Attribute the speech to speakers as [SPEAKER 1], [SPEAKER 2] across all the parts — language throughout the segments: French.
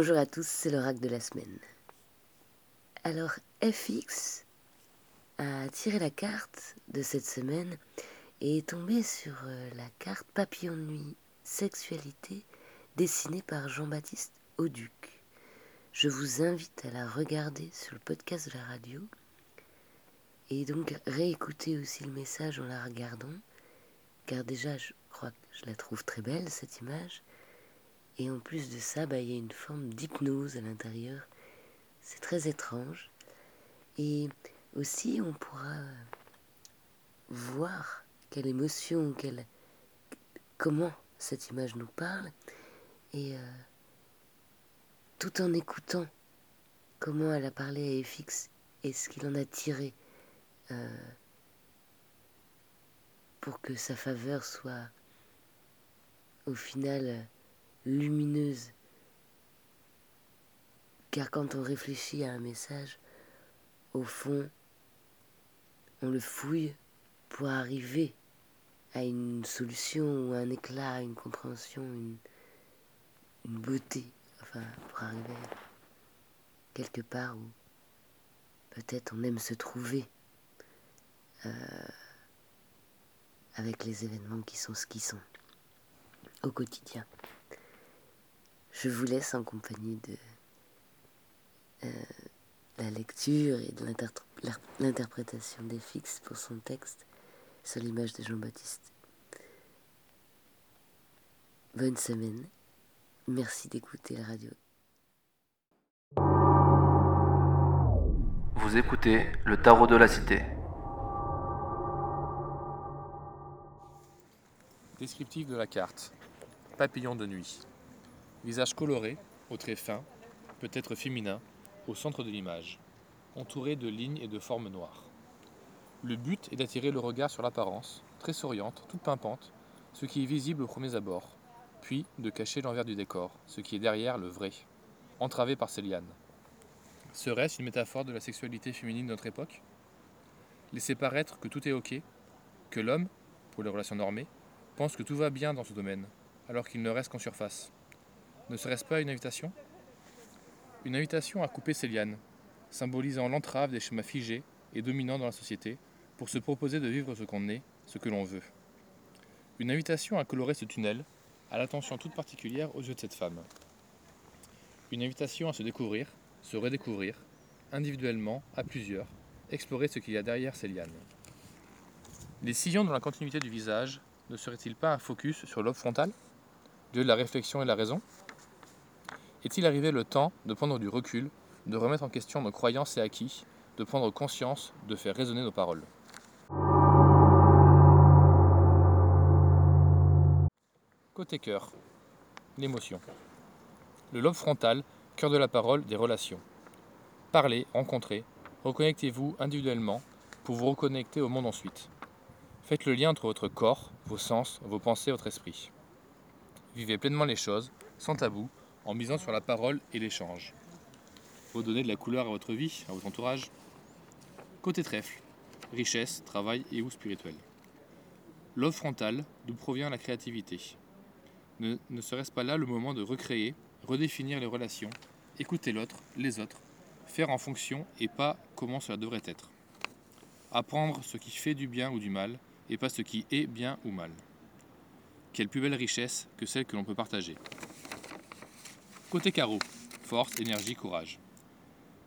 [SPEAKER 1] Bonjour à tous, c'est l'oracle de la semaine. Alors, FX a tiré la carte de cette semaine et est tombé sur euh, la carte Papillon de nuit, sexualité, dessinée par Jean-Baptiste Auduc. Je vous invite à la regarder sur le podcast de la radio et donc réécouter aussi le message en la regardant, car déjà je crois que je la trouve très belle cette image, et en plus de ça, bah, il y a une forme d'hypnose à l'intérieur. C'est très étrange. Et aussi, on pourra voir quelle émotion, quelle, comment cette image nous parle. Et euh, tout en écoutant comment elle a parlé à FX et ce qu'il en a tiré euh, pour que sa faveur soit au final lumineuse. Car quand on réfléchit à un message, au fond, on le fouille pour arriver à une solution ou un éclat, une compréhension, une, beauté, enfin, pour arriver quelque part où peut-être on aime se trouver euh, avec les événements qui sont ce qu'ils sont au quotidien. Je vous laisse en compagnie de euh, la lecture et de l'interprétation des fixes pour son texte sur l'image de Jean-Baptiste. Bonne semaine. Merci d'écouter la radio.
[SPEAKER 2] Vous écoutez le tarot de la cité.
[SPEAKER 3] Descriptif de la carte. Papillon de nuit. Visage coloré, aux traits fins, peut-être féminin, au centre de l'image, entouré de lignes et de formes noires. Le but est d'attirer le regard sur l'apparence, très souriante, toute pimpante, ce qui est visible aux premiers abords, puis de cacher l'envers du décor, ce qui est derrière le vrai, entravé par ces lianes. Serait-ce une métaphore de la sexualité féminine de notre époque? Laisser paraître que tout est ok, que l'homme, pour les relations normées, pense que tout va bien dans ce domaine, alors qu'il ne reste qu'en surface. Ne serait-ce pas une invitation? Une invitation à couper ses lianes, symbolisant l'entrave des schémas figés et dominants dans la société, pour se proposer de vivre ce qu'on est, ce que l'on veut. Une invitation à colorer ce tunnel, à l'attention toute particulière aux yeux de cette femme. Une invitation à se découvrir, se redécouvrir, individuellement, à plusieurs, explorer ce qu'il y a derrière ces lianes. Les sillons dans la continuité du visage ne seraient-ils pas un focus sur l'offre frontale, lieu de la réflexion et de la raison? Est-il arrivé le temps de prendre du recul, de remettre en question nos croyances et acquis, de prendre conscience, de faire résonner nos paroles? Côté cœur, l'émotion. Le lobe frontal, cœur de la parole, des relations. Parlez, rencontrez, reconnectez-vous individuellement pour vous reconnecter au monde ensuite. Faites le lien entre votre corps, vos sens, vos pensées, votre esprit. Vivez pleinement les choses, sans tabou, en misant sur la parole et l'échange. Donner de la couleur à votre vie, à votre entourage. Côté trèfle, richesse, travail et ou spirituel. L'offre frontale, d'où provient la créativité. Ne, ne serait-ce pas là le moment de recréer, redéfinir les relations, écouter l'autre, les autres, faire en fonction et pas comment cela devrait être. Apprendre ce qui fait du bien ou du mal et pas ce qui est bien ou mal. Quelle plus belle richesse que celle que l'on peut partager. Côté carreau, force, énergie, courage.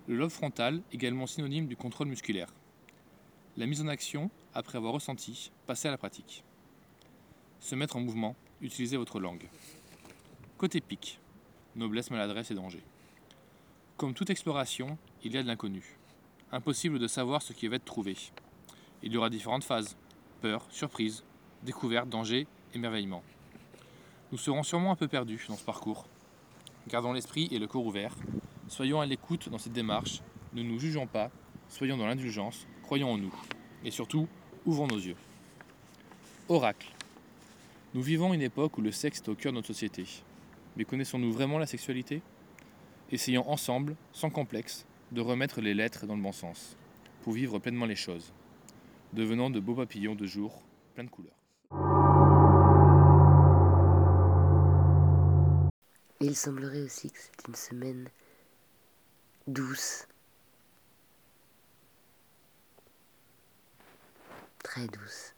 [SPEAKER 3] Le lobe frontal, également synonyme du contrôle musculaire. La mise en action, après avoir ressenti, passer à la pratique. Se mettre en mouvement, utiliser votre langue. Côté pique, noblesse, maladresse et danger. Comme toute exploration, il y a de l'inconnu. Impossible de savoir ce qui va être trouvé. Il y aura différentes phases peur, surprise, découverte, danger, émerveillement. Nous serons sûrement un peu perdus dans ce parcours, Gardons l'esprit et le corps ouvert. Soyons à l'écoute dans cette démarche. Ne nous jugeons pas. Soyons dans l'indulgence. Croyons en nous. Et surtout, ouvrons nos yeux. Oracle. Nous vivons une époque où le sexe est au cœur de notre société. Mais connaissons-nous vraiment la sexualité? Essayons ensemble, sans complexe, de remettre les lettres dans le bon sens, pour vivre pleinement les choses. Devenons de beaux papillons de jour, plein de couleurs.
[SPEAKER 1] Il semblerait aussi que c'est une semaine douce, très douce.